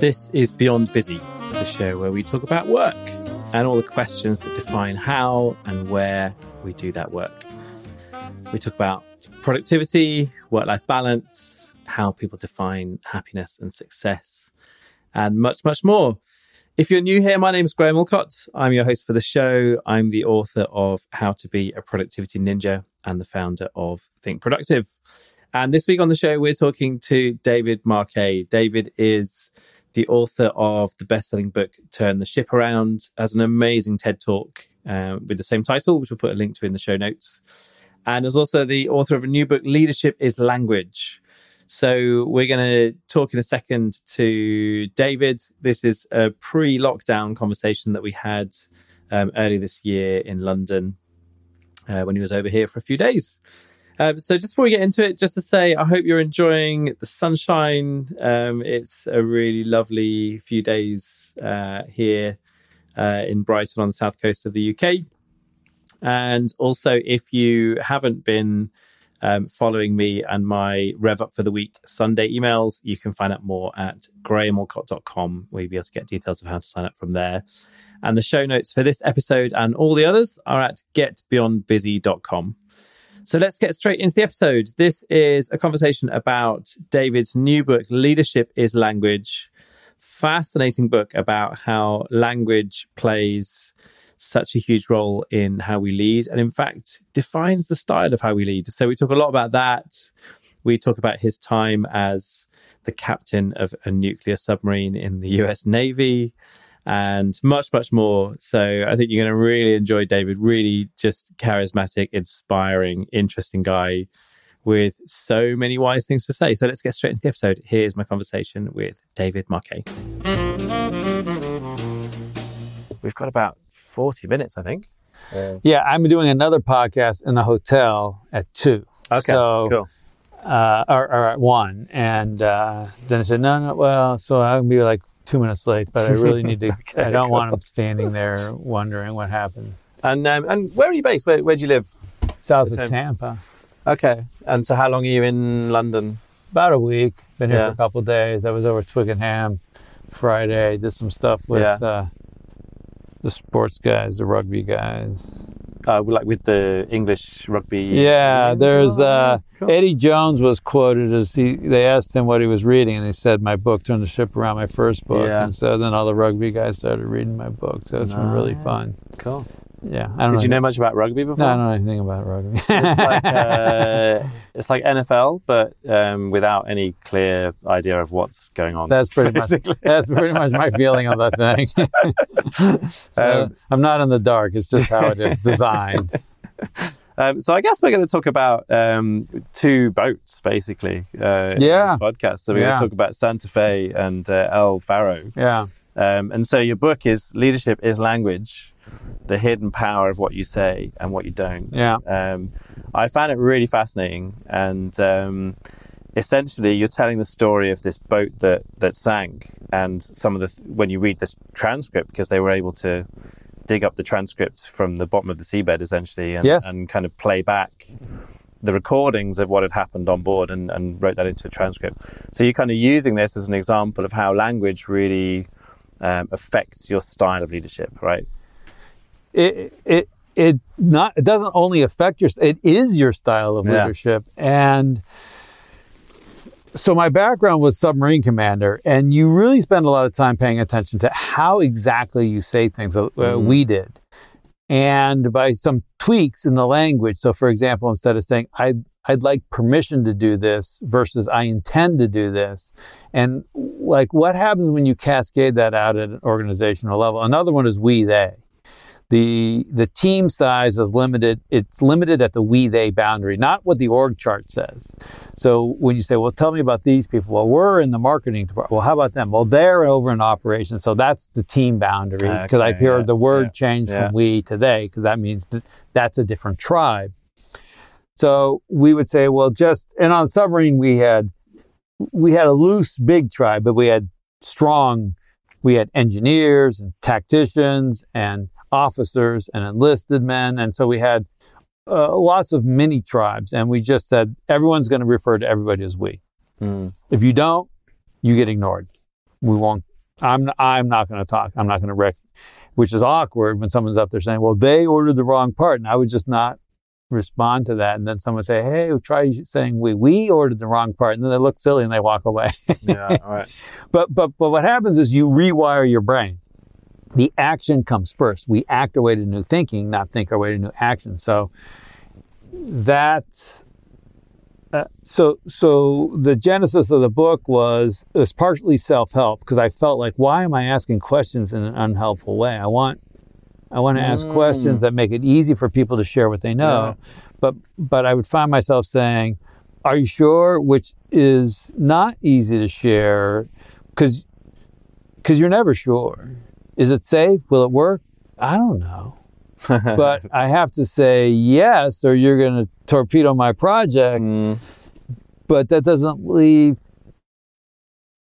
This is Beyond Busy, the show where we talk about work and all the questions that define how and where we do that work. We talk about productivity, work life balance, how people define happiness and success, and much, much more. If you're new here, my name is Graham Allcott. I'm your host for the show. I'm the author of How to Be a Productivity Ninja and the founder of Think Productive. And this week on the show, we're talking to David Marquet. David is the author of the best selling book, Turn the Ship Around, has an amazing TED talk uh, with the same title, which we'll put a link to in the show notes. And is also the author of a new book, Leadership is Language. So we're going to talk in a second to David. This is a pre lockdown conversation that we had um, early this year in London uh, when he was over here for a few days. Um, so just before we get into it, just to say, I hope you're enjoying the sunshine. Um, it's a really lovely few days uh, here uh, in Brighton on the south coast of the UK. And also, if you haven't been um, following me and my Rev Up for the Week Sunday emails, you can find out more at grahamallcott.com, where you'll be able to get details of how to sign up from there. And the show notes for this episode and all the others are at getbeyondbusy.com. So let's get straight into the episode. This is a conversation about David's new book, Leadership is Language. Fascinating book about how language plays such a huge role in how we lead and, in fact, defines the style of how we lead. So we talk a lot about that. We talk about his time as the captain of a nuclear submarine in the US Navy and much, much more. So I think you're going to really enjoy David. Really just charismatic, inspiring, interesting guy with so many wise things to say. So let's get straight into the episode. Here's my conversation with David Marquet. We've got about 40 minutes, I think. Yeah, I'm doing another podcast in the hotel at two. Okay, so, cool. Uh, or, or, at one. And uh, then I said, no, no, well, so I'm going to be like two minutes late, but I really need to. okay, I don't cool. want him standing there wondering what happened. And um, and where are you based? Where, where do you live? South of Tampa. Okay. And so, how long are you in London? About a week. Been here yeah. for a couple days. I was over Twickenham Friday. Did some stuff with yeah. uh, the sports guys, the rugby guys uh, like with the English rugby. Yeah, there's uh, cool. Eddie Jones was quoted as he. They asked him what he was reading, and he said, "My book turned the ship around." My first book, yeah. and so then all the rugby guys started reading my book. So it's nice. been really fun. Cool. Yeah. I don't Did know you know much about rugby before? No, I don't know anything about rugby. so it's, like, uh, it's like NFL, but um, without any clear idea of what's going on. That's pretty basically. much that's pretty much my feeling on that thing. so um, I'm not in the dark. It's just how it is designed. Um, so I guess we're going to talk about um, two boats, basically. Uh, yeah. In this podcast. So we're yeah. going to talk about Santa Fe and uh, El Faro. Yeah. Um, and so your book is Leadership is Language the hidden power of what you say and what you don't. Yeah. Um, I found it really fascinating, and um, essentially, you're telling the story of this boat that that sank, and some of the when you read this transcript, because they were able to dig up the transcripts from the bottom of the seabed, essentially, and, yes. and kind of play back the recordings of what had happened on board and, and wrote that into a transcript. So you're kind of using this as an example of how language really um, affects your style of leadership, right? It it it not it doesn't only affect your it is your style of yeah. leadership and so my background was submarine commander and you really spend a lot of time paying attention to how exactly you say things uh, mm-hmm. we did and by some tweaks in the language so for example instead of saying i I'd like permission to do this versus I intend to do this. And like what happens when you cascade that out at an organizational level? Another one is we, they the the team size is limited it's limited at the we they boundary not what the org chart says. So when you say well tell me about these people well we're in the marketing department. Well how about them? Well they're over in operations so that's the team boundary because okay, i've heard yeah, the word yeah, change yeah. from we to they because that means that that's a different tribe. So we would say well just and on submarine we had we had a loose big tribe but we had strong we had engineers and tacticians and officers and enlisted men. And so we had uh, lots of mini tribes. And we just said, everyone's going to refer to everybody as we. Mm. If you don't, you get ignored. We won't, I'm I'm not going to talk. I'm not going to rec, which is awkward when someone's up there saying, "Well, they ordered the wrong part," and I would just not respond to that. And then someone would say, "Hey, try saying we we ordered the wrong part," and then they look silly and they walk away. yeah, all right. But but but what happens is you rewire your brain. The action comes first. We act our way to new thinking, not think our way to new action. So that uh, so so the genesis of the book was it was partially self-help because I felt like why am I asking questions in an unhelpful way? I want I want to ask Mm. questions that make it easy for people to share what they know. But but I would find myself saying, "Are you sure?" which is not easy to share cuz cuz you're never sure. Is it safe? Will it work? I don't know. But I have to say yes or you're going to torpedo my project Mm, but that doesn't leave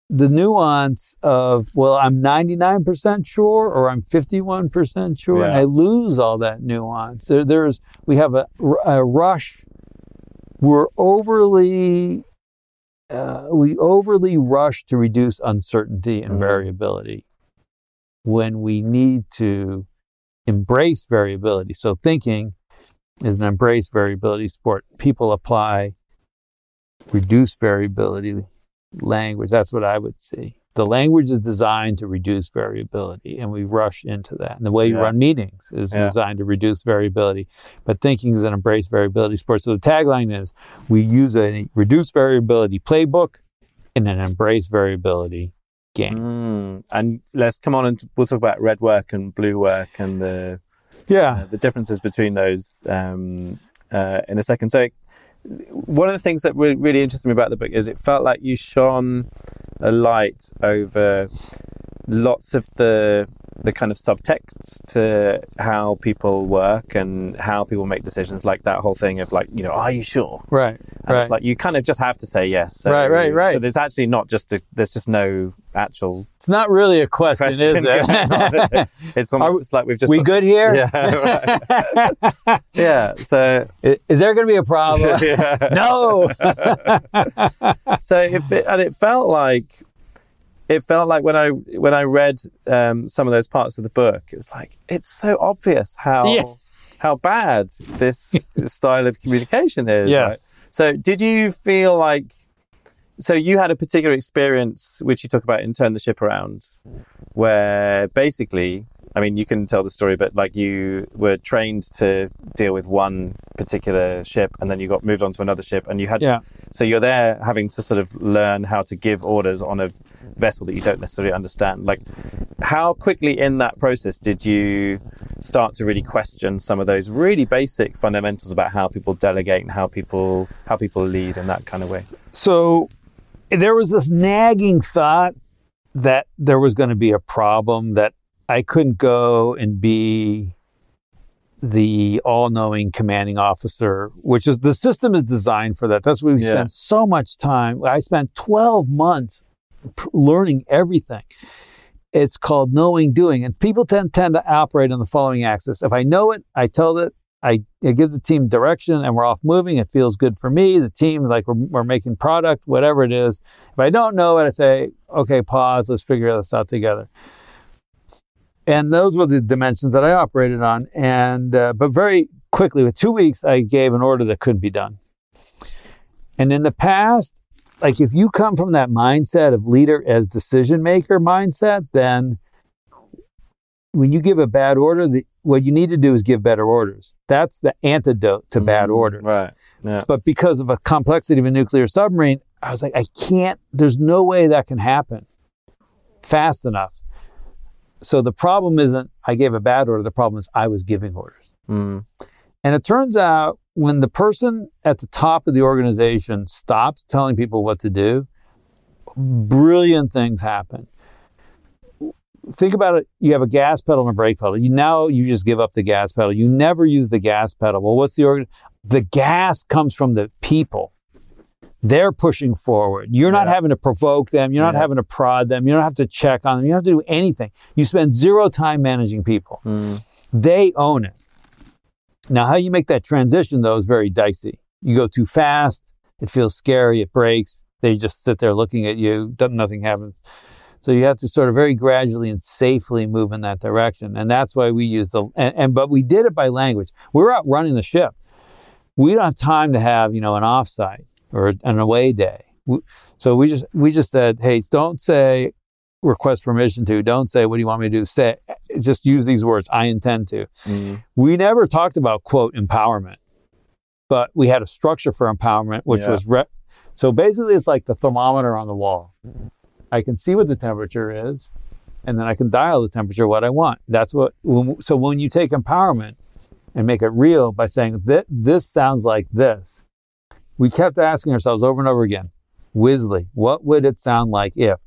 the nuance of well i'm 99% sure or i'm 51% sure and i lose all that nuance there, there's we have a, a rush we're overly uh, we overly rush to reduce uncertainty and Mhm. variability when we need to embrace variability so thinking is an embrace variability sport people apply reduce variability language. That's what I would see. The language is designed to reduce variability, and we rush into that. And the way you Yeah. run meetings is Yeah. designed to reduce variability. But thinking is an embrace variability sport. So the tagline is we use a reduce variability playbook in an embrace variability game. mm. And let's come on and we'll talk about red work and blue work and the Yeah. uh, the differences between those um, uh, in a second. So, one of the things that re- really interested me about the book is it felt like you shone a light over lots of the the kind of subtexts to how people work and how people make decisions, like that whole thing of like, you know, are you sure? Right. And right. it's like you kind of just have to say yes. So, Right, right, right. So there's actually not just a, there's just no actual it's not really a question, question. is going on, is it? it? It's almost we- like we've just we good here? Yeah, right. yeah. So I- Is there going to be a problem? no. so if it, and it felt like it felt like when I when I read um, some of those parts of the book, it was like it's so obvious how Yeah. how bad this, style of communication is. Yes. right? So did you feel like so you had a particular experience which you talk about in Turn the Ship Around, where basically, I mean, you can tell the story, but like you were trained to deal with one particular ship, and then you got moved on to another ship, and you had Yeah. so you're there having to sort of learn how to give orders on a vessel that you don't necessarily understand. Like, how quickly in that process did you start to really question some of those really basic fundamentals about how people delegate and how people how people lead in that kind of way? So there was this nagging thought that there was going to be a problem that I couldn't go and be the all-knowing commanding officer, which is the system is designed for that. That's why we Yeah. spent so much time. I spent 12 months p- learning everything. It's called knowing doing, and people tend tend to operate on the following axis. If I know it, I tell it. I, I give the team direction, and we're off moving. It feels good for me. The team, like we're, we're making product, whatever it is. If I don't know it, I say, okay, pause. Let's figure this out together. And those were the dimensions that I operated on. And uh, but very quickly, with two weeks, I gave an order that couldn't be done. And in the past, like if you come from that mindset of leader as decision maker mindset, then when you give a bad order, the, what you need to do is give better orders. That's the antidote to bad Mm, orders. Right. Yeah. But because of a complexity of a nuclear submarine, I was like, I can't, there's no way that can happen fast enough. So the problem isn't I gave a bad order, the problem is I was giving orders. Mm. And it turns out when the person at the top of the organization stops telling people what to do, brilliant things happen. Think about it. You have a gas pedal and a brake pedal. You now you just give up the gas pedal. You never use the gas pedal. Well, what's the organ? The gas comes from the people. They're pushing forward. You're not Yeah. having to provoke them. You're not Yeah. having to prod them. You don't have to check on them. You don't have to do anything. You spend zero time managing people. Mm. They own it. Now, how you make that transition, though, is very dicey. You go too fast, it feels scary, it breaks. They just sit there looking at you, nothing happens. So you have to sort of very gradually and safely move in that direction. And that's why we use the, and, and but we did it by language. We were out running the ship. We don't have time to have, you know, an offsite or an away day. So we just, we just said, hey, don't say request permission to, don't say, what do you want me to do? Say, just use these words, I intend to. Mm. We never talked about quote empowerment, but we had a structure for empowerment, which yeah. was, re- so basically it's like the thermometer on the wall. I can see what the temperature is, and then I can dial the temperature what I want. That's what. So when you take empowerment and make it real by saying that this sounds like this, we kept asking ourselves over and over again, Wisley, what would it sound like if?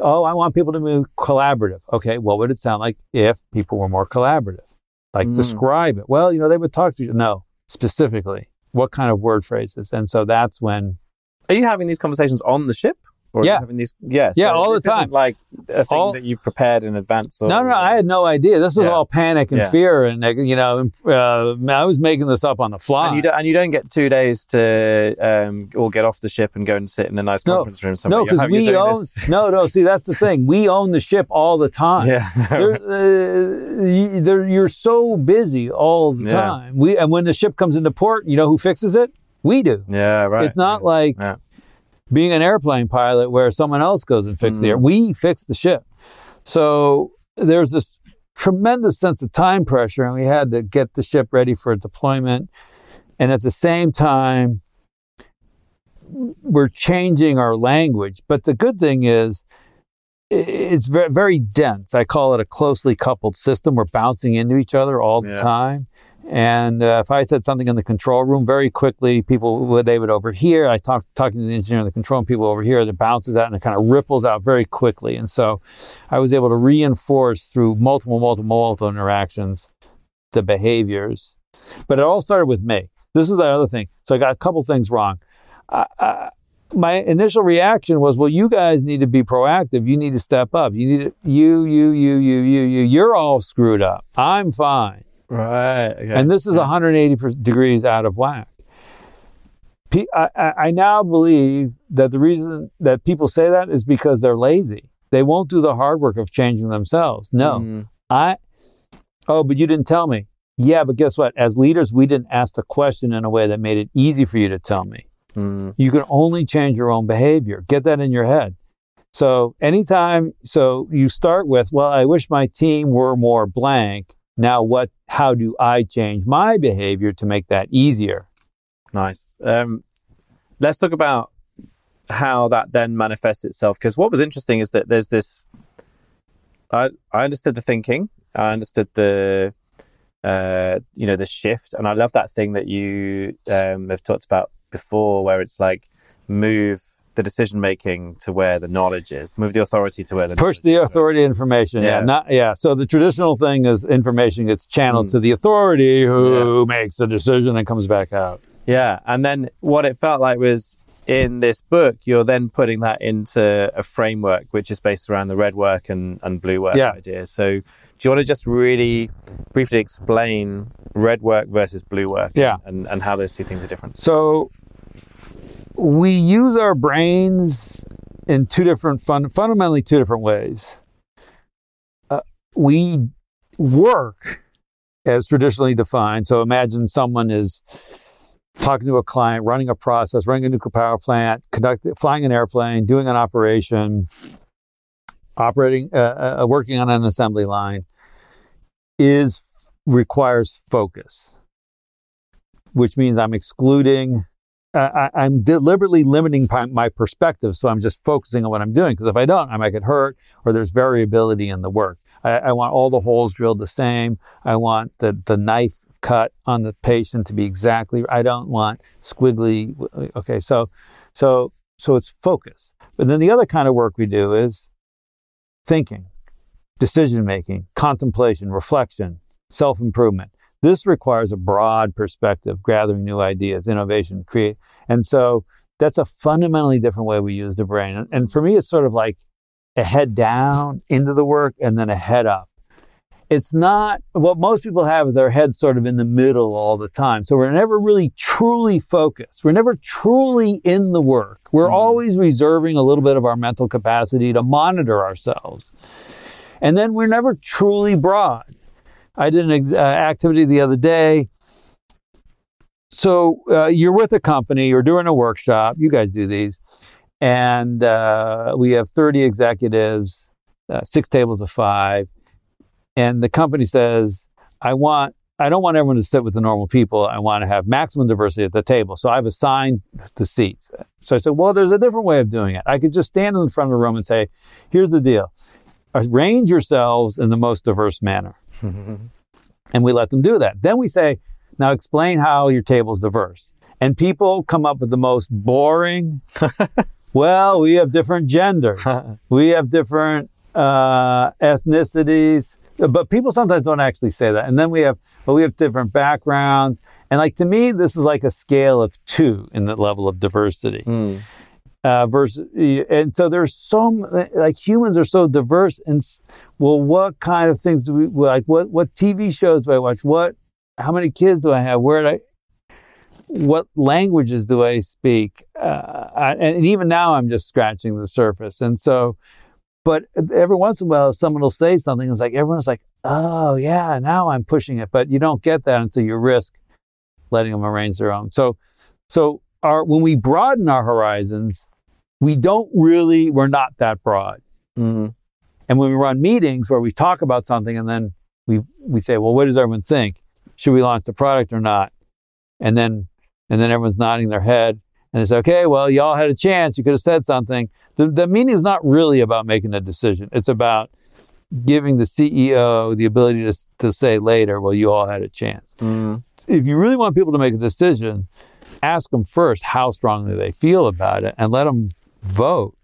Oh, I want people to be collaborative. Okay, what would it sound like if people were more collaborative? Like mm. describe it. Well, you know, they would talk to you. No, specifically, what kind of word phrases? And so that's when. Are you having these conversations on the ship? Or yeah. having these, yeah, yeah, all the time. like a thing all, that you've prepared in advance. Or, no, no, I had no idea. This was yeah. all panic and yeah. fear, and you know, uh, I was making this up on the fly. And you don't, and you don't get two days to um, all get off the ship and go and sit in a nice conference room somewhere. No, because we own. This. No, no. See, that's the thing. We own the ship all the time. Yeah, uh, you, you're so busy all the time. We and when the ship comes into port, you know who fixes it? We do. Yeah, right. It's not like being an airplane pilot where someone else goes and fixes mm. the air. We fix the ship. So there's this tremendous sense of time pressure, and we had to get the ship ready for deployment. And at the same time, we're changing our language. But the good thing is, it's very, very dense. I call it a closely coupled system. We're bouncing into each other all the yeah. time. And uh, if I said something in the control room, very quickly people would they would overhear. I talk talking to the engineer in the control room, people overhear. It bounces out and it kind of ripples out very quickly. And so, I was able to reinforce through multiple, multiple, multiple interactions the behaviors. But it all started with me. This is the other thing. So I got a couple things wrong. my initial reaction was, well, you guys need to be proactive. You need to step up. You need to, you, you, you, you, you, you. You're all screwed up. I'm fine. Right. Okay. And this is 180 degrees out of whack. I, I now believe that the reason that people say that is because they're lazy. They won't do the hard work of changing themselves. No, mm. I, oh, but you didn't tell me. Yeah, but guess what? As leaders, we didn't ask the question in a way that made it easy for you to tell me. Mm. You can only change your own behavior. Get that in your head. So anytime, so you start with, well, I wish my team were more blank. Now, what? How do I change my behavior to make that easier? Nice. Um, let's talk about how that then manifests itself. Because what was interesting is that there's this. I I understood the thinking. I understood the, uh, you know, the shift, and I love that thing that you um, have talked about before, where it's like move the decision making to where the knowledge is. Move the authority to where the push the authority information. Yeah. yeah. not yeah. So the traditional thing is information gets channeled mm. to the authority who yeah. makes the decision and comes back out. Yeah, and then what it felt like was in this book, you're then putting that into a framework which is based around the red work and, and blue work yeah. idea. So do you want to just really briefly explain red work versus blue work yeah. and, and how those two things are different? So we use our brains in two different, fun, fundamentally two different ways. Uh, we work as traditionally defined. So imagine someone is talking to a client, running a process, running a nuclear power plant, conducting, flying an airplane, doing an operation, operating, uh, uh, working on an assembly line, is requires focus, which means I'm excluding I, am deliberately limiting my perspective, so I'm just focusing on what I'm doing. Because if I don't, I might get hurt, or there's variability in the work. I, I, want all the holes drilled the same. I want the the knife cut on the patient to be exactly. I don't want squiggly. Okay, so so so it's focus. But then the other kind of work we do is thinking, decision making, contemplation, reflection, self improvement. This requires a broad perspective, gathering new ideas, innovation, create. And so that's a fundamentally different way we use the brain. And for me, it's sort of like a head down into the work and then a head up. it's not what most people have is their head sort of in the middle all the time. So we're never really truly focused. We're never truly in the work. We're mm. always reserving a little bit of our mental capacity to monitor ourselves. And then we're never truly broad. I did an ex- uh, activity the other day. So uh, you're with a company, you're doing a workshop. You guys do these, and uh, we have 30 executives, uh, six tables of five and the company says, I want I don't want everyone to sit with the normal people. I want to have maximum diversity at the table. So I've assigned the seats. So I said, well, there's a different way of doing it. I could just stand in the front of the room and say, here's the deal. Arrange yourselves in the most diverse manner. and we let them do that. Then we say, now explain how your table is diverse. And people come up with the most boring, well, we have different genders. we have different uh, ethnicities but people sometimes don't actually say that. And then we have, well, we have different backgrounds. And like to me, this is like a scale of two in the level of diversity. Mm. Uh, versus, and so there's so like humans are so diverse. And well, what kind of things do we like? What what TV shows do I watch? What how many kids do I have? Where do I? What languages do I speak? Uh, I, and even now, I'm just scratching the surface. And so, but every once in a while, someone will say something. It's like everyone's like, "Oh yeah, now I'm pushing it." But you don't get that until you risk letting them arrange their own. So, so our when we broaden our horizons, we don't really we're not that broad. Mm-hmm. And when we run meetings where we talk about something and then we we say, "Well, what does everyone think? Should we launch the product or not?" And then and then everyone's nodding their head and it's okay. Well, y'all had a chance. You could have said something. The, the meeting is not really about making a decision. It's about giving the CEO the ability to, to say later, well, you all had a chance. Mm. If you really want people to make a decision, ask them first how strongly they feel about it and let them vote.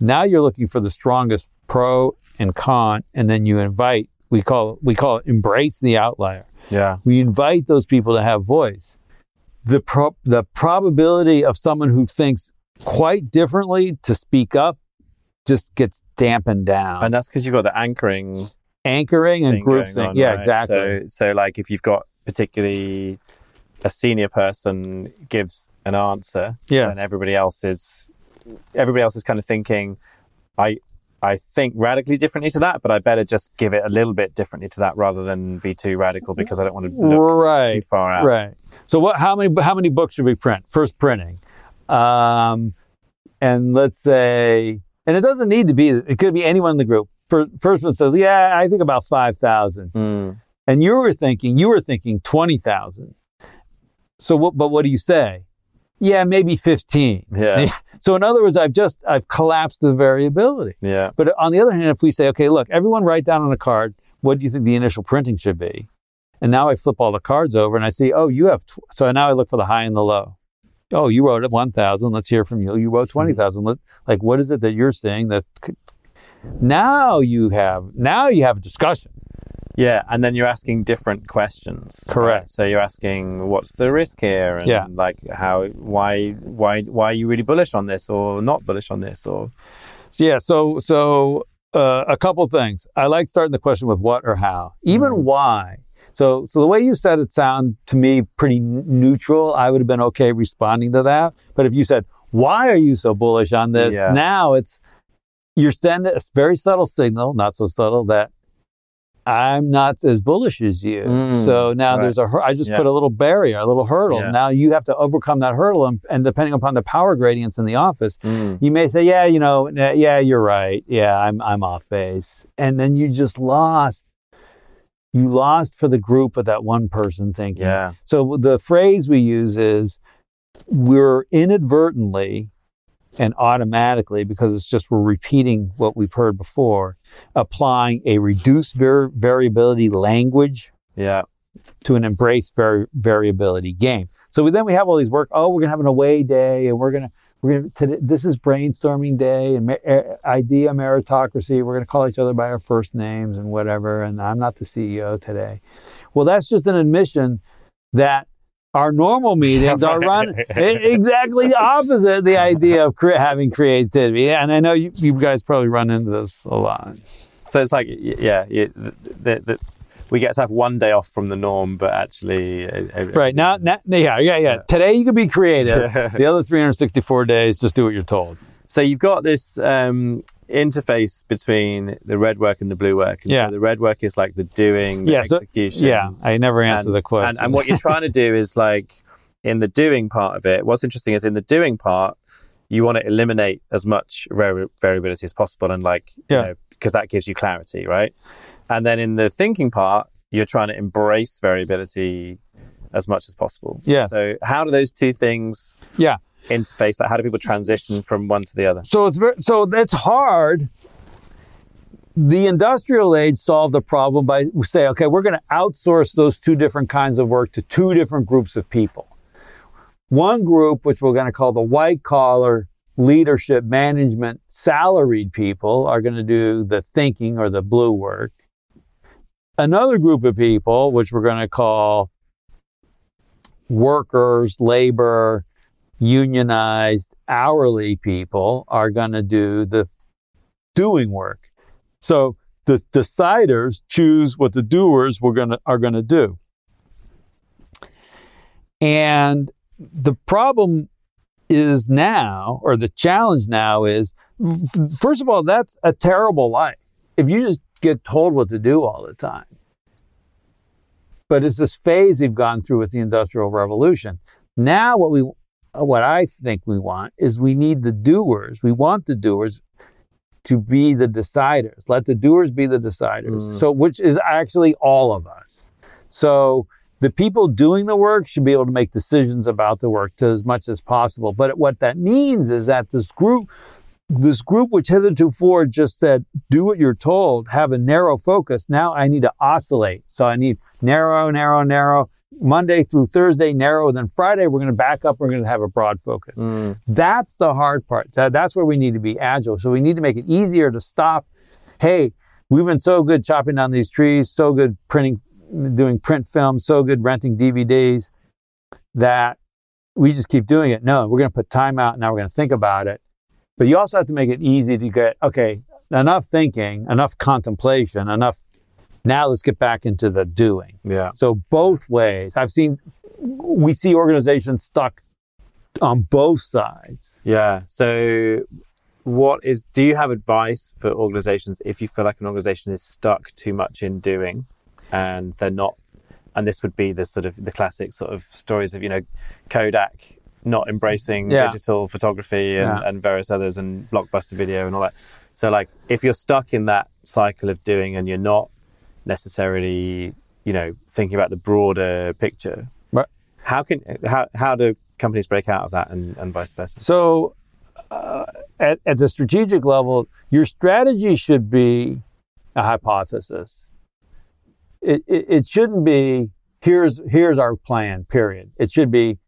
Now you're looking for the strongest pro and con, and then you invite, we call, we call it embrace the outlier. Yeah. We invite those people to have voice. The, pro- the probability of someone who thinks quite differently to speak up just gets dampened down. And that's because you've got the anchoring, anchoring and group thing. yeah, right? exactly. So, so like if you've got particularly a senior person gives an answer, yeah, and everybody else is everybody else is kind of thinking, I I think radically differently to that, but I better just give it a little bit differently to that rather than be too radical because I don't want to look right, too far out. Right. So what? How many? How many books should we print? First printing. Um, and let's say, and it doesn't need to be, it could be anyone in the group. First one says, yeah, I think about 5,000. Mm. And you were thinking, you were thinking 20,000. So what, but what do you say? Yeah, maybe 15. Yeah. So in other words, I've just, I've collapsed the variability. Yeah. But on the other hand, if we say, okay, look, everyone write down on a card, what do you think the initial printing should be? And now I flip all the cards over and I see, oh, you have, tw-. so now I look for the high and the low oh, you wrote it 1,000. Let's hear from you. You wrote mm-hmm. 20,000. Let, like, what is it that you're saying that now you have, now you have a discussion. Yeah. And then you're asking different questions. Correct. Right? So you're asking, what's the risk here? And yeah. like how, why, why, why are you really bullish on this or not bullish on this or? So, yeah. So, so, uh, a couple things. I like starting the question with what or how. Even mm. why so, so the way you said it sounded to me pretty n- neutral. I would have been okay responding to that. But if you said, "Why are you so bullish on this?" Yeah. Now it's you're sending a very subtle signal, not so subtle that I'm not as bullish as you. Mm, so now right. there's a I just yeah. put a little barrier, a little hurdle. Yeah. Now you have to overcome that hurdle, and, and, depending upon the power gradients in the office, mm. you may say, "Yeah, you know, yeah, you're right. Yeah, I'm I'm off base," and then you just lost you lost for the group of that one person thinking. Yeah. So the phrase we use is we're inadvertently and automatically, because it's just we're repeating what we've heard before, applying a reduced var- variability language yeah. to an embrace var- variability game. So we, then we have all these work. Oh, we're gonna have an away day, and we're gonna we're gonna today, this is brainstorming day and eh, idea meritocracy. We're gonna call each other by our first names and whatever. And I'm not the CEO today. Well, that's just an admission that our normal meetings are run exactly opposite the idea of cre- having creativity. And I know you, you, guys probably run into this a lot. So it's like, yeah, the, the, we get to have one day off from the norm, but actually, uh, right now, now, yeah, yeah, yeah. Today you can be creative. the other 364 days, just do what you're told. So you've got this um, interface between the red work and the blue work. And Yeah. So the red work is like the doing, the Yeah, so- execution. Yeah, I never answer and, the question. And, and what you're trying to do is like in the doing part of it, what's interesting is in the doing part, you want to eliminate as much vari- variability as possible and like, Yeah. you know, because that gives you clarity, right? And then in the thinking part, you're trying to embrace variability as much as possible. Yeah. So how do those two things yeah. Interface? Like how do people transition from one to the other? So it's very, so that's hard. The industrial age solved the problem by say, okay, we're going to outsource those two different kinds of work to two different groups of people. One group, which we're going to call the white collar leadership management salaried people, are going to do the thinking or the blue work. Another group of people, which we're going to call workers, labor, unionized hourly people are going to do the doing work. So the deciders choose what the doers were going are going to do. And the problem is now or the challenge now is first of all that's a terrible life. If you just get told what to do all the time. But it's this phase we've gone through with the industrial revolution. Now what we what I think we want is we need the doers. We want the doers to be the deciders. Let the doers be the deciders. Mm. So, which is actually all of us. So, the people doing the work should be able to make decisions about the work to as much as possible. But what that means is that this group, this group which hitherto just said, do what you're told, have a narrow focus. Now I need to oscillate. So I need narrow, narrow, narrow. Monday through Thursday, narrow. Then Friday, we're going to back up. We're going to have a broad focus. Mm. That's the hard part. That, that's where we need to be agile. So we need to make it easier to stop. Hey, we've been so good chopping down these trees, so good printing, doing print film, so good renting DVDs that we just keep doing it. No, we're going to put time out. Now we're going to think about it. But you also have to make it easy to get, okay, enough thinking, enough contemplation, enough. Now let's get back into the doing. Yeah. So both ways. I've seen, we see organizations stuck on both sides. Yeah. So, what is? Do you have advice for organizations if you feel like an organization is stuck too much in doing, and they're not? And this would be the sort of the classic sort of stories of you know, Kodak not embracing Yeah. digital photography and, Yeah. and various others and blockbuster video and all that. So, like, if you're stuck in that cycle of doing and you're not necessarily, you know, thinking about the broader picture, Right. how can how how do companies break out of that and, and vice versa? So, uh, at, at the strategic level, your strategy should be a hypothesis. It, it, it shouldn't be here's here's our plan. Period. It should be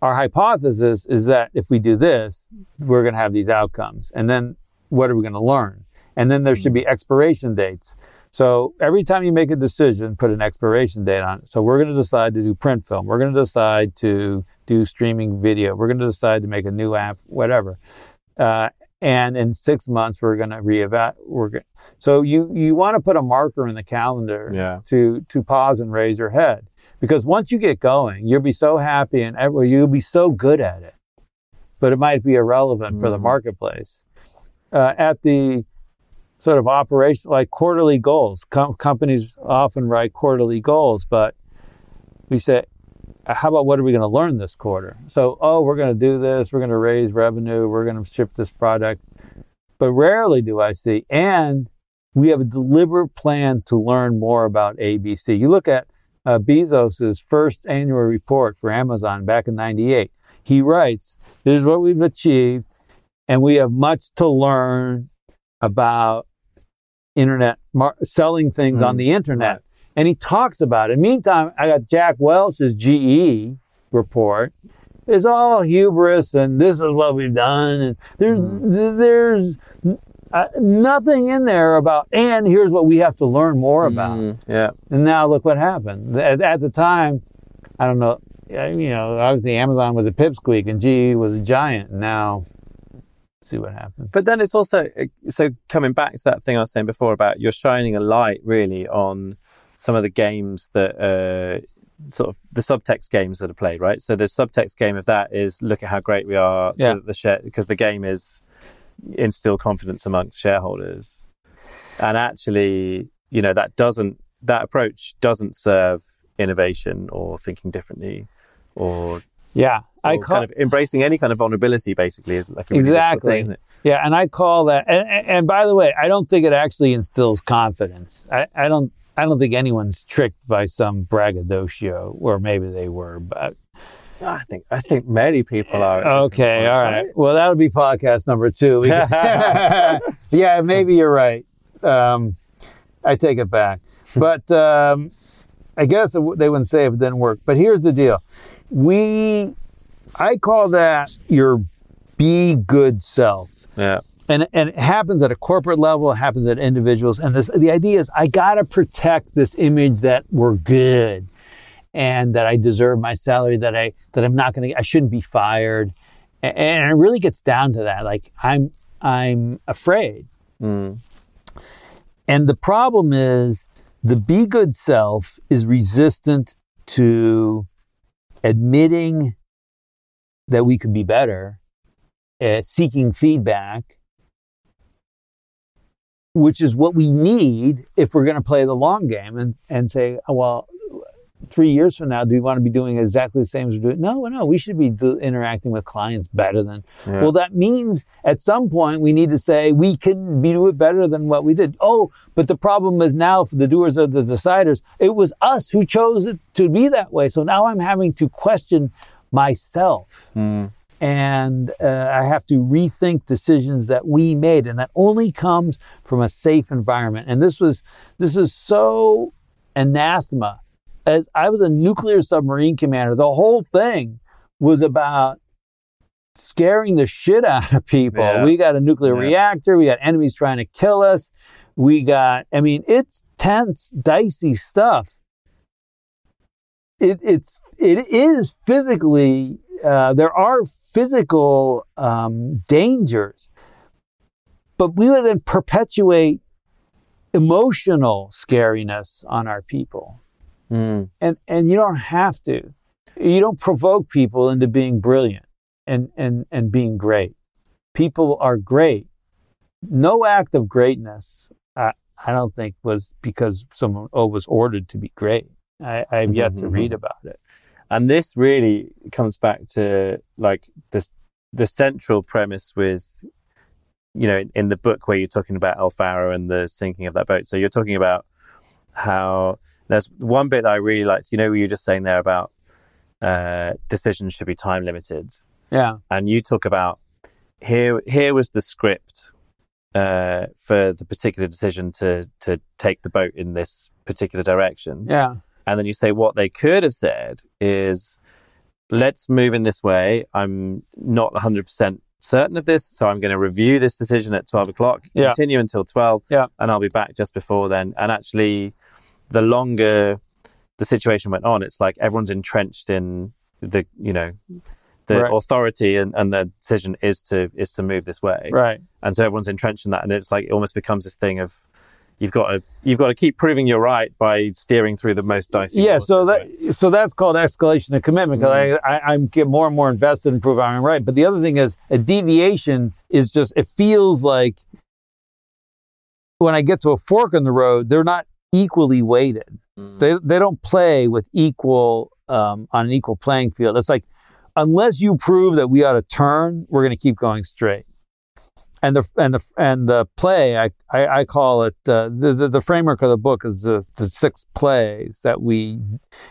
our hypothesis is that if we do this, we're going to have these outcomes, and then what are we going to learn? And then there should be expiration dates. So every time you make a decision, put an expiration date on it. So we're going to decide to do print film. We're going to decide to do streaming video. We're going to decide to make a new app, whatever. Uh, and in six months, we're going to reevaluate. We're go- so you you want to put a marker in the calendar Yeah. to to pause and raise your head because once you get going, you'll be so happy and you'll be so good at it, but it might be irrelevant for the Mhm. marketplace. Uh, at the sort of operation like quarterly goals, Com- companies often write quarterly goals, but we say, how about what are we going to learn this quarter? So, oh, we're going to do this, we're going to raise revenue, we're going to ship this product. But rarely do I see, and we have a deliberate plan to learn more about ABC. You look at uh, Bezos's first annual report for Amazon back in 98. He writes, This is what we've achieved, and we have much to learn about internet mar- selling things on Mm, the internet. right. And he talks about it. Meantime, I got Jack Welch's GE report. It's all hubris, and this is what we've done. And there's th- there's uh, nothing in there about. And here's what we have to learn more about. Mm, yeah. And now look what happened. At, at the time, I don't know. You know, obviously Amazon was a pipsqueak and GE was a giant. Now, see what happens. But then it's also so coming back to that thing I was saying before about you're shining a light really on some of the games that uh, sort of the subtext games that are played, right? So the subtext game of that is look at how great we are, so Yeah. that the share because the game is instill confidence amongst shareholders, and actually, you know, that doesn't that approach doesn't serve innovation or thinking differently or, Yeah, I call kind of embracing any kind of vulnerability. Basically, is like a Exactly. thing, isn't it? yeah, and I call that. And, and by the way, I don't think it actually instills confidence. I, I don't. I don't think anyone's tricked by some braggadocio, or maybe they were. But I think I think many people are. okay, all right. Well, that'll be podcast number two. Can- yeah, maybe you're right. Um, I take it back. But um, I guess they wouldn't say if it didn't work. But here's the deal: we, I call that your be good self. Yeah. and and it happens at a corporate level, it happens at individuals. And this the idea is I gotta protect this image that we're good and that I deserve my salary, that I that I'm not gonna I shouldn't be fired. A- And it really gets down to that. Like I'm I'm afraid. Mm. And the problem is the be good self is resistant to admitting that we could be better, uh, seeking feedback, which is what we need if we're going to play the long game and, and say, oh, well, three years from now, do we want to be doing exactly the same as we're doing? No, no, we should be do, interacting with clients better than. Yeah. Well, that means at some point we need to say we can be, do it better than what we did. Oh, but the problem is now for the doers of the deciders, it was us who chose it to be that way. So now I'm having to question myself Mm. and uh, I have to rethink decisions that we made, and that only comes from a safe environment. And this was this is so anathema. As I was a nuclear submarine commander, the whole thing was about scaring the shit out of people. Yeah. We got a nuclear Yeah. reactor. We got enemies trying to kill us. We got. I mean, it's tense, dicey stuff. It, it's it is physically uh, there are physical um, dangers, but we would then perpetuate emotional scariness on our people, Mm. and and you don't have to. You don't provoke people into being brilliant and and and being great. People are great. No act of greatness, I, I don't think, was because someone oh, was ordered to be great. I, I've yet to read about it. And this really comes back to like the the central premise with you know in, in the book where you're talking about El Faro and the sinking of that boat. So you're talking about how there's one bit that I really liked. You know, you were just saying there about uh, decisions should be time limited, Yeah, and you talk about here here was the script uh, for the particular decision to to take the boat in this particular direction. yeah, And then you say what they could have said is, let's move in this way. I'm not 100% certain of this, so I'm going to review this decision at 12 o'clock, Yeah. continue until 12, Yeah. and I'll be back just before then. And actually, the longer the situation went on, it's like everyone's entrenched in the, you know, the Right. authority and, and the decision is to is to move this way right. and so everyone's entrenched in that and it's like it almost becomes this thing of you've got to you've got to keep proving you're right by steering through the most dicey yeah so that right? so that's called escalation of commitment because mm-hmm. I, I i'm get more and more invested in proving i'm right but the other thing is a deviation is just it feels like when i get to a fork in the road they're not equally weighted. Mm. they they don't play with equal um, on an equal playing field. It's like unless you prove that we ought to turn we're going to keep going straight. And the and the and the play I I, I call it uh, the, the the framework of the book is the, the six plays that we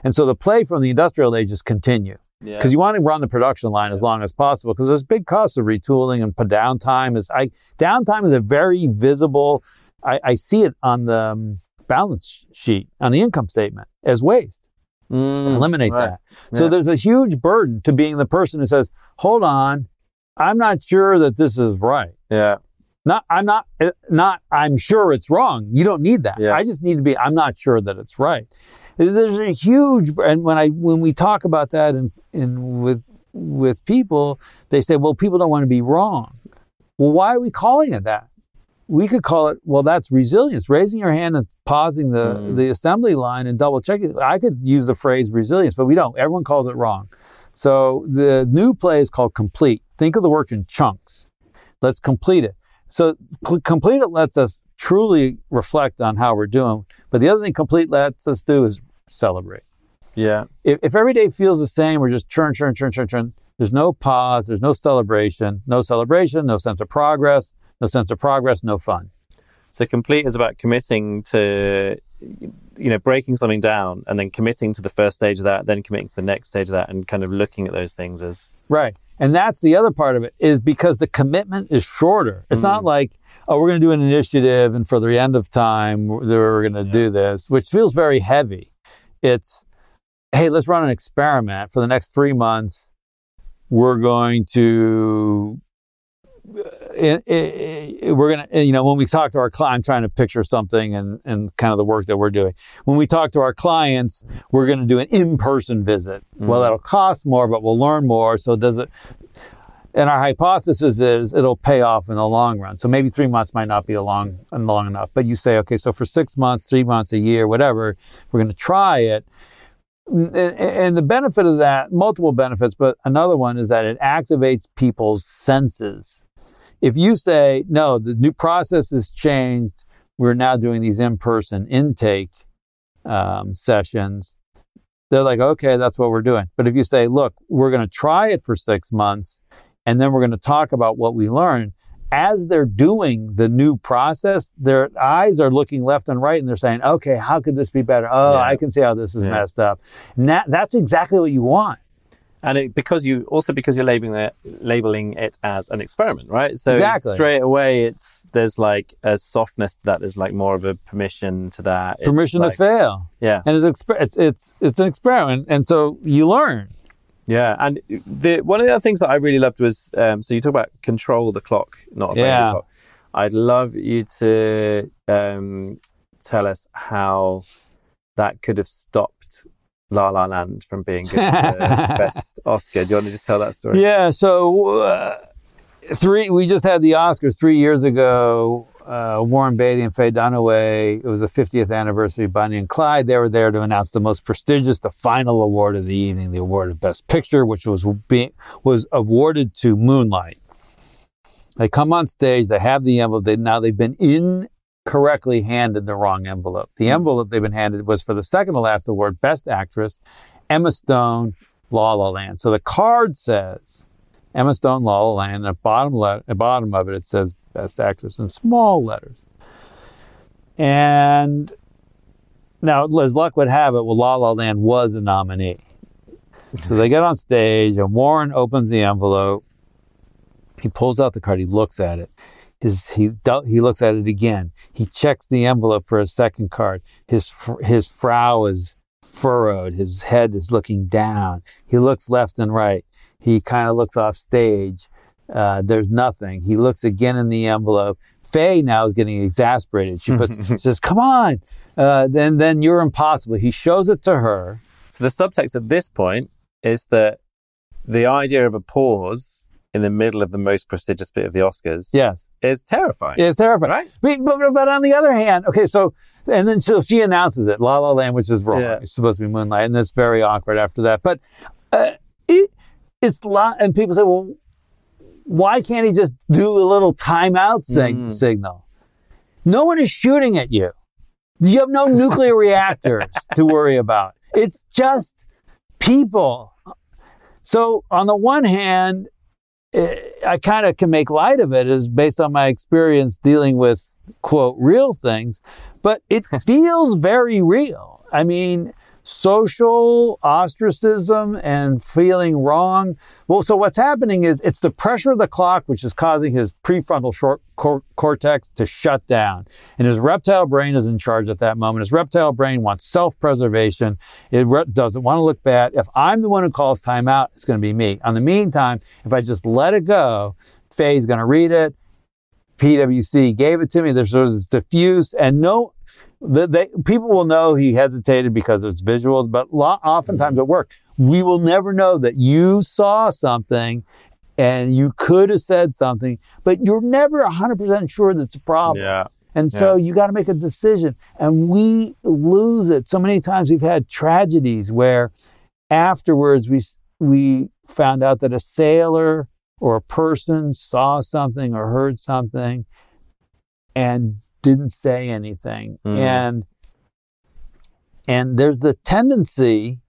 and so the play from the industrial ages continue. Yeah. Because you want to run the production line as long as possible because there's big costs of retooling and downtime is I downtime is a very visible I, I see it on the um, balance sheet on the income statement as waste Mm, eliminate right. that. So there's a huge burden to being the person who says, "Hold on, I'm not sure that this is right." yeah Not I'm not uh, not I'm sure it's wrong. You don't need that. Yeah. I just need to be I'm not sure that it's right. There's a huge and when I when we talk about that in in with with people, they say, "Well, people don't want to be wrong." Well, why are we calling it that? We could call it, well, that's resilience. Raising your hand and pausing the, Mm. the assembly line and double checking. I could use the phrase resilience, but we don't. Everyone calls it wrong. So the new play is called complete. Think of the work in chunks. Let's complete it. So cl- complete it lets us truly reflect on how we're doing. But the other thing complete lets us do is celebrate. Yeah. If, if every day feels the same, we're just churn, churn, churn, churn, churn. There's no pause. There's no celebration. No celebration. No sense of progress. No sense of progress. No fun. So complete is about committing to, you know, breaking something down and then committing to the first stage of that, then committing to the next stage of that, and kind of looking at those things as Right. And that's the other part of it is because the commitment is shorter. It's not mm. like, oh, we're going to do an initiative and for the end of time, we're, we're going to do this, which feels very heavy. It's, hey, let's run an experiment for the next three months. We're going to, uh, we're going to, you know, when we talk to our client, I'm trying to picture something and, and kind of the work that we're doing. When we talk to our clients, we're going to do an in-person visit. Well, that'll cost more, but we'll learn more. So does it, and our hypothesis is it'll pay off in the long run. So maybe three months might not be a long long enough, but you say, okay, so for six months, three months, a year, whatever, we're going to try it. And the benefit of that, multiple benefits, but another one is that it activates people's senses. If you say, no, the new process has changed, we're now doing these in person intake um, sessions, they're like, okay, that's what we're doing. But if you say, look, we're going to try it for six months and then we're going to talk about what we learned, as they're doing the new process, their eyes are looking left and right and they're saying, okay, how could this be better? Oh, Yeah. I can see how this is Yeah. messed up. And that, that's exactly what you want. And it, because you also because you're labeling it labeling it as an experiment, right? So Exactly. straight away, it's there's like a softness to that. There's like more of a permission to that. It's Permission like- to fail. Yeah, And it's, it's, it's, it's an experiment. And so you learn. yeah. And the one of the other things that I really loved was um, so you talk about control the clock, not Yeah. clock. I'd love you to um, tell us how that could have stopped La La Land from being given the best Oscar. Do you want to just tell that story? Yeah. So uh, three, we just had the Oscars three years ago. Uh, Warren Beatty and Faye Dunaway. It was the 50th anniversary of Bonnie and Clyde. They were there to announce the most prestigious, the final award of the evening, the award of Best Picture, which was being was awarded to Moonlight. They come on stage. They have the envelope. They, now they've been incorrectly handed the wrong envelope. The hmm. envelope they've been handed was for the second to last award, Best Actress, Emma Stone, La La Land. So the card says Emma Stone, La La Land. And at bottom le- at bottom of it, it says Best Actress in small letters. And now, as luck would have it, well, La La Land was a nominee. So they get on stage, and Warren opens the envelope. He pulls out the card. He looks at it. His he he looks at it again. He checks the envelope for a second card. His his frow is furrowed. His head is looking down. He looks left and right. He kind of looks off stage. Uh, there's nothing. He looks again in the envelope. Faye now is getting exasperated. She puts she says, "Come on." Uh, then then you're impossible. He shows it to her. So the subtext at this point is that the idea of a pause in the middle of the most prestigious bit of the Oscars Yes. is terrifying. It's terrifying. Right? But, but, but on the other hand, okay, so, and then so she announces it, La La Land, which is wrong. Yeah. It's supposed to be Moonlight, and it's very awkward after that. But uh, it, it's, la- and people say, well, why can't he just do a little timeout sig- Mm. signal? No one is shooting at you. You have no nuclear reactors to worry about. It's just people. So on the one hand, eh, I kind of can make light of it is based on my experience dealing with quote real things, but it feels very real. I mean, social ostracism and feeling wrong. Well, so what's happening is it's the pressure of the clock which is causing his prefrontal short cor- cortex to shut down. And his reptile brain is in charge at that moment. His reptile brain wants self-preservation. It re- doesn't want to look bad. If I'm the one who calls time out, it's going to be me. On the meantime, if I just let it go, Faye's going to read it. PwC gave it to me. There's sort of diffuse and no, the, they, people will know he hesitated because it's visual, but lo- oftentimes mm-hmm. it work, we will never know that you saw something and you could have said something, but you're never 100% sure that's a problem. Yeah. And so you got to make a decision. And we lose it. So many times we've had tragedies where afterwards we, we found out that a sailor or a person saw something or heard something and didn't say anything. Mm. And and there's the tendency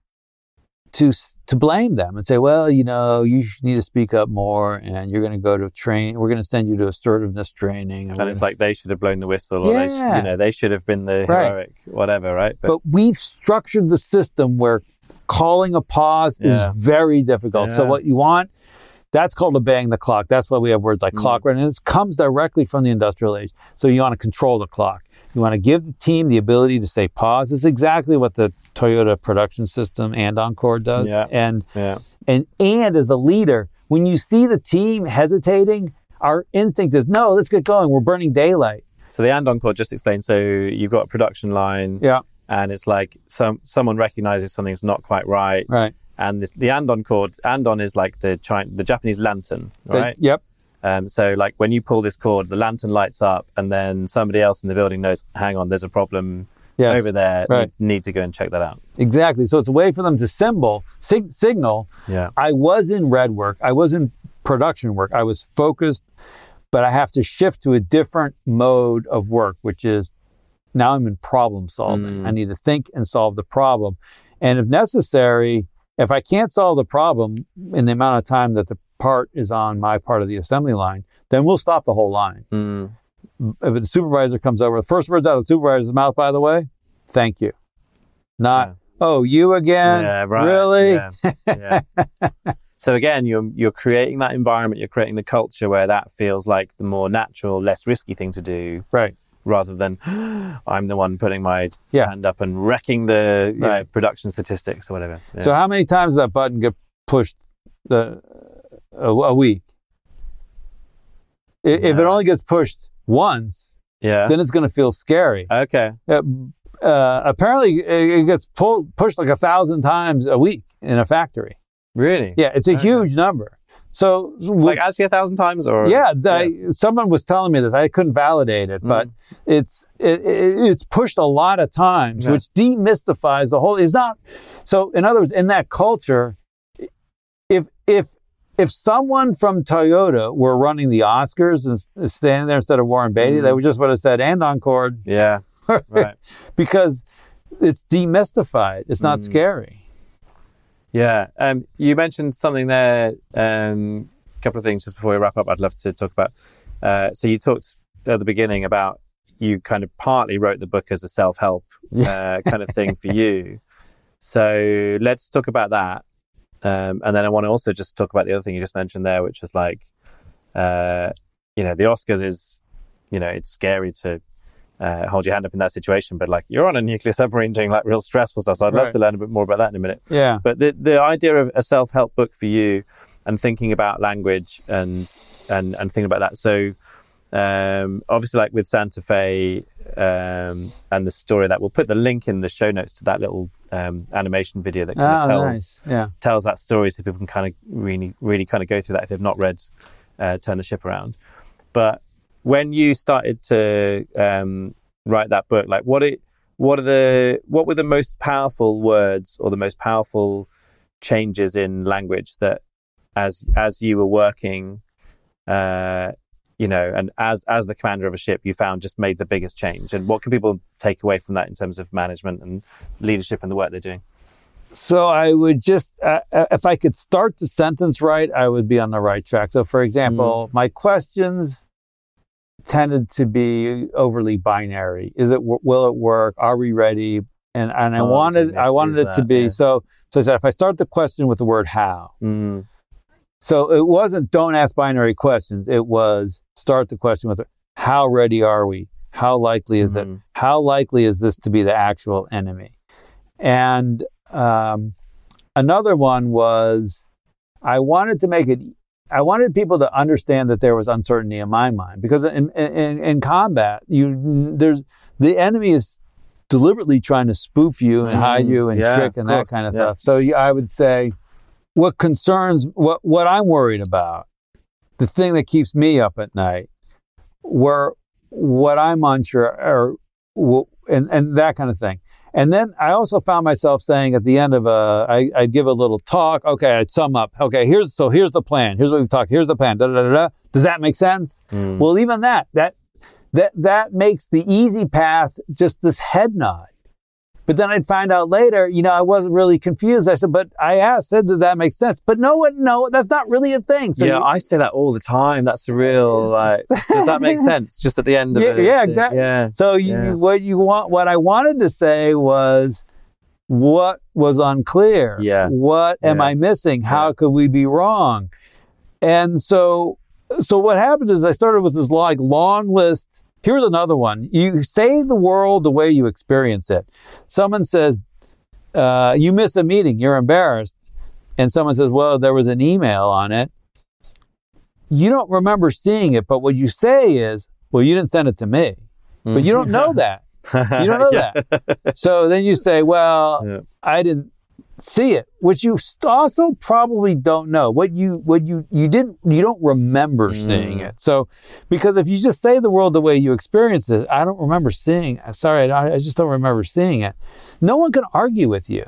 to to blame them and say, well, you know, you need to speak up more, and you're going to go to train. We're going to send you to assertiveness training, And it's like they should have blown the whistle, or they, sh- you know, they should have been the Right. heroic, whatever, right? but we've structured the system where calling a pause Yeah. is very difficult. So what you want, that's called obeying the clock. That's why we have words like Mm. clock right, and it comes directly from the industrial age. So you want to control the clock. You want to give the team the ability to say pause. This is exactly what the Toyota production system Andon cord does. Yeah. And yeah, and and as a leader, when you see the team hesitating, our instinct is no, let's get going. We're burning daylight. So the Andon cord just explained. So you've got a production line, Yeah. and it's like some someone recognizes something's not quite right, Right. And this, the Andon cord, Andon is like the China, the Japanese lantern, right? yep. Um, so like when you pull this cord, the lantern lights up, and then somebody else in the building knows, hang on, there's a problem Yes. over there. Right. Need, need to go and check that out. Exactly. So it's a way for them to symbol sig- signal. Yeah. I was in red work. I was in production work. I was focused, but I have to shift to a different mode of work, which is now I'm in problem solving. Mm. I need to think and solve the problem. And if necessary, if I can't solve the problem in the amount of time that the part is on my part of the assembly line, then we'll stop the whole line. Mm. If the supervisor comes over, the first words out of the supervisor's mouth, by the way, thank you. Not, Yeah. oh, you again? yeah, right. Really? Yeah. yeah. so again, you're you're creating that environment. You're creating the culture where that feels like the more natural, less risky thing to do, Right. Rather than I'm the one putting my Yeah. hand up and wrecking the you know, production statistics or whatever. Yeah. So how many times does that button get pushed the a, a week? If it only gets pushed once, yeah. then it's going to feel scary. okay. Uh, uh, apparently, it it gets pulled pushed like a thousand times a week in a factory. Really? Yeah, it's a Okay. huge number. So, Like actually a thousand times, or yeah, the, someone was telling me this. I couldn't validate it, but it's it, it, it's pushed a lot of times, Yeah. which demystifies the whole. It's not so. In other words, in that culture, if if if someone from Toyota were running the Oscars and standing there instead of Warren Beatty, they Mhm. would just would have said "Andon cord" yeah, right. because it's demystified. It's not Mm. scary. Yeah. Um, you mentioned something there. Um, a couple of things just before we wrap up. I'd love to talk about. Uh, so you talked at the beginning about you kind of partly wrote the book as a self-help uh, kind of thing for you. So let's talk about that. Um, and then I want to also just talk about the other thing you just mentioned there, which is like, uh, you know, the Oscars is, you know, it's scary to uh, hold your hand up in that situation, but like you're on a nuclear submarine doing like real stressful stuff. So I'd love Right. to learn a bit more about that in a minute. Yeah. But the the idea of a self help book for you and thinking about language and and and thinking about that. So um, obviously, like with Santa Fe um, and the story that we'll put the link in the show notes to that little um, animation video that kind Oh, of tells nice. Yeah. tells that story, so people can kind of really really kind of go through that if they've not read uh, Turn the Ship Around. But when you started to um, write that book, like what it what are the what were the most powerful words or the most powerful changes in language that as as you were working uh you know and as as the commander of a ship you found just made the biggest change? And what can people take away from that in terms of management and leadership and the work they're doing? So I would just, uh, uh, if I could start the sentence right, I would be on the right track. So, for example, my questions tended to be overly binary. Is it? Will it work? Are we ready? And and I Oh, wanted I wanted it to be yeah. so. So I said if I start the question with the word how. mm. So it wasn't don't ask binary questions. It was start the question with how ready are we? How likely is it? Mhm. How likely is this to be the actual enemy? And um, another one was I wanted to make it. I wanted people to understand that there was uncertainty in my mind because in in, in combat, you there's the enemy is deliberately trying to spoof you and hide Mm, you and yeah, trick and that kind of yeah. stuff. So I would say what concerns what what I'm worried about the thing that keeps me up at night, where what I'm unsure or and and that kind of thing. And then I also found myself saying at the end of a, I, I'd give a little talk. Okay, I'd sum up. Okay, here's so here's the plan. Here's what we've talked. Here's the plan. Da, da, da, da. Does that make sense? Mm. Well, even that that that that makes the easy path just this head nod. But then I'd find out later, you know, I wasn't really confused. I said, but I asked, said, did that make sense? But no one, no, that's not really a thing. So yeah, you- I say that all the time. That's a real like. Does that make sense? Just at the end of Yeah, it. yeah, uh, exactly. Yeah. So you, Yeah. what you want, what I wanted to say was, what was unclear? Yeah. What am Yeah. I missing? How could we be wrong? And so, so what happened is I started with this like long list. Here's another one. You say the world the way you experience it. Someone says, uh, you miss a meeting, you're embarrassed. And someone says, well, there was an email on it. You don't remember seeing it, but what you say is, well, you didn't send it to me. But you don't know that. You don't know Yeah. that. So then you say, well, Yeah. I didn't see it, which you also probably don't know. What you what you you didn't you don't remember seeing Mm. it. So because if you just say the world the way you experience it, I don't remember seeing. Sorry, I, I just don't remember seeing it. No one can argue with you.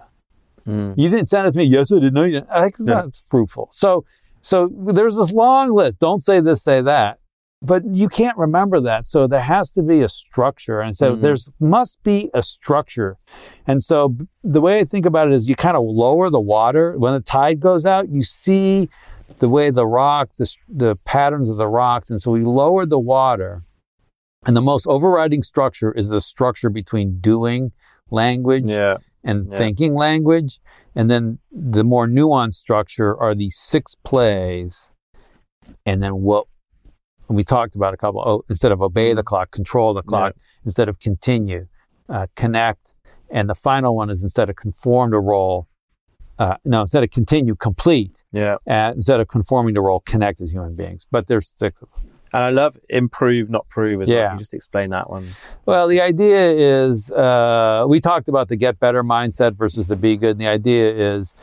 Mm. You didn't send it to me. Yes, I did. No, you didn't. Think Yeah. that's fruitful. So, so there's this long list. Don't say this, say that. But you can't remember that. So there has to be a structure. And so Mhm. there's must be a structure. And so the way I think about it is you kind of lower the water. When the tide goes out, you see the way the rock, the, the patterns of the rocks. And so we lowered the water. And the most overriding structure is the structure between doing language Yeah. and Yeah. thinking language. And then the more nuanced structure are these six plays. And then what and we talked about a couple, oh, instead of obey the clock, control the clock, instead of continue, uh, connect. And the final one is instead of conform to role, uh, no, instead of continue, complete. Yeah. Uh, instead of conforming to role, connect as human beings. But there's six of them. And I love improve, not prove as well. Yeah. Can you just explain that one? Well, the idea is uh, we talked about the get better mindset versus the be good. And the idea is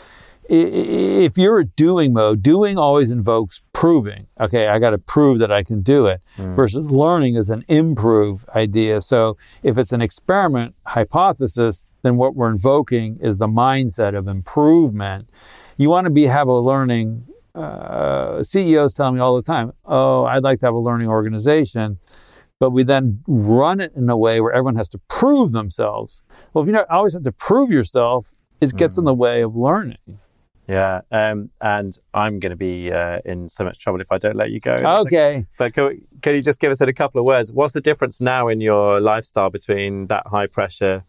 if you're a doing mode, doing always invokes proving. Okay, I got to prove that I can do it. Mm. Versus learning is an improve idea. So if it's an experiment hypothesis, then what we're invoking is the mindset of improvement. You want to be have a learning. Uh, CEOs tell me all the time, "Oh, I'd like to have a learning organization." but we then run it in a way where everyone has to prove themselves. Well, if you not always have to prove yourself, it gets in the way of learning. Yeah. Um, and I'm going to be uh, in so much trouble if I don't let you go. Okay. But can, can you just give us in a couple of words? What's the difference now in your lifestyle between that high pressure,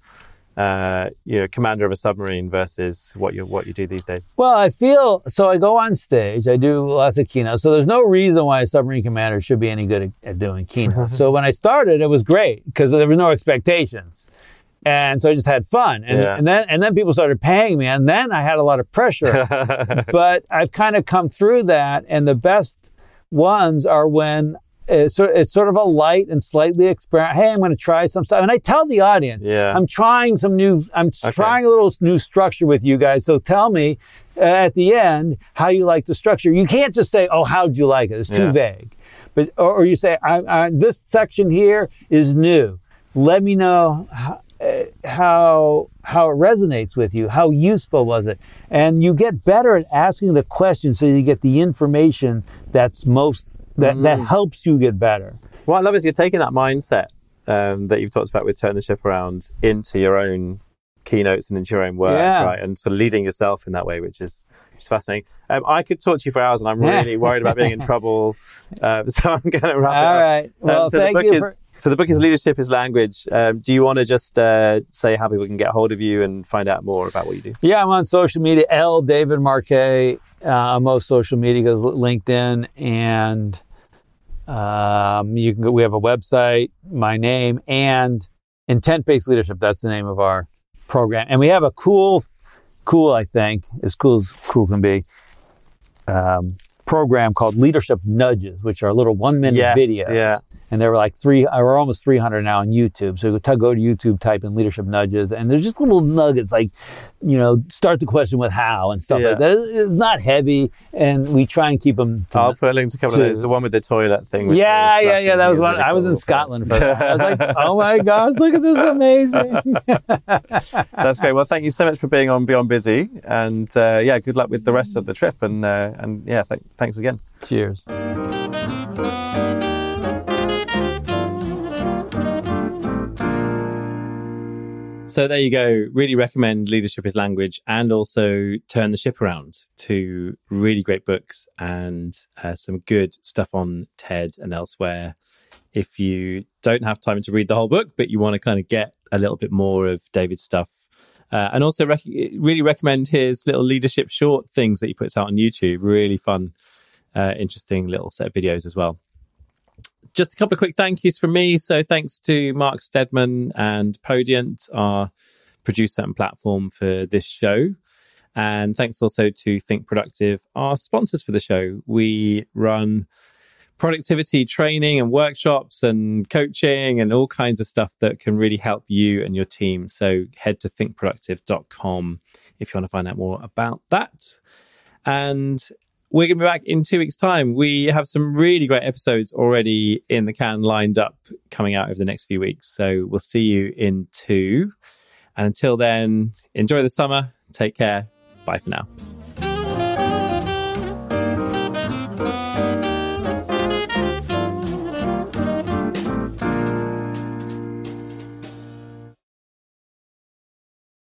uh, you know, commander of a submarine versus what you what you do these days? Well, I feel so. I go on stage. I do lots of keynotes. So there's no reason why a submarine commander should be any good at, at doing keynotes. so when I started, it was great because there was no expectations, and so I just had fun. And, Yeah. and then and then people started paying me, and then I had a lot of pressure. but I've kind of come through that, and the best ones are when it's sort, it's sort of a light and slightly experiment. Hey, I'm going to try some stuff, and I tell the audience, Yeah. I'm trying some new. I'm Okay. trying a little new structure with you guys. So tell me uh, at the end how you like the structure. You can't just say, "Oh, how'd you like it?" It's too Yeah. vague. But or, or you say, I, I, "This section here is new. Let me know." How, how how it resonates with you how useful was it and you get better at asking the question so you get the information that's most that Mm. that helps you get better What I love is you're taking that mindset um, that you've talked about with turn the ship around into your own keynotes and into your own work, Yeah. right? And sort of leading yourself in that way, which is is fascinating. Um, I could talk to you for hours, and I'm really worried about being in trouble, uh, so I'm going to wrap All it up. right. Well, Um, so thank the book you is for- so the book is leadership is language. Um, do you want to just uh, say how people can get hold of you and find out more about what you do? yeah i'm on social media l david marquet uh, most social media goes linkedin and um, you can go, we have a website my name and intent based leadership that's the name of our program and we have a cool cool i think as cool as cool can be um, program called leadership nudges which are little one minute Yes, videos yeah. And there were like three, or almost 300 now on YouTube. So go to YouTube, type in leadership nudges, and there's just little nuggets like, you know, start the question with how and stuff Yeah. like that. It's not heavy, and we try and keep them. I'll put a link to a couple to- of those. The one with the toilet thing. with yeah, yeah, yeah. That was one. really I was in. Scotland for that. I was like, oh my gosh, look at this, amazing. That's great. Well, thank you so much for being on Beyond Busy, and uh, yeah, good luck with the rest of the trip, and uh, and yeah, th- thanks again. Cheers. So there you go. Really recommend Leadership is Language and also Turn the Ship Around. Two really great books and uh, some good stuff on TED and elsewhere. If you don't have time to read the whole book, but you want to kind of get a little bit more of David's stuff. Uh, and also rec- really recommend his little leadership short things that he puts out on YouTube. Really fun, uh, interesting little set of videos as well just a couple of quick thank yous from me. So thanks to Mark Stedman and Podient, our producer and platform for this show. And thanks also to Think Productive, our sponsors for the show. We run productivity training and workshops and coaching and all kinds of stuff that can really help you and your team. So head to thinkproductive.com if you want to find out more about that. And we're going to be back in two weeks' time. We have some really great episodes already in the can lined up coming out over the next few weeks. So we'll see you in two. And until then, enjoy the summer. Take care. Bye for now.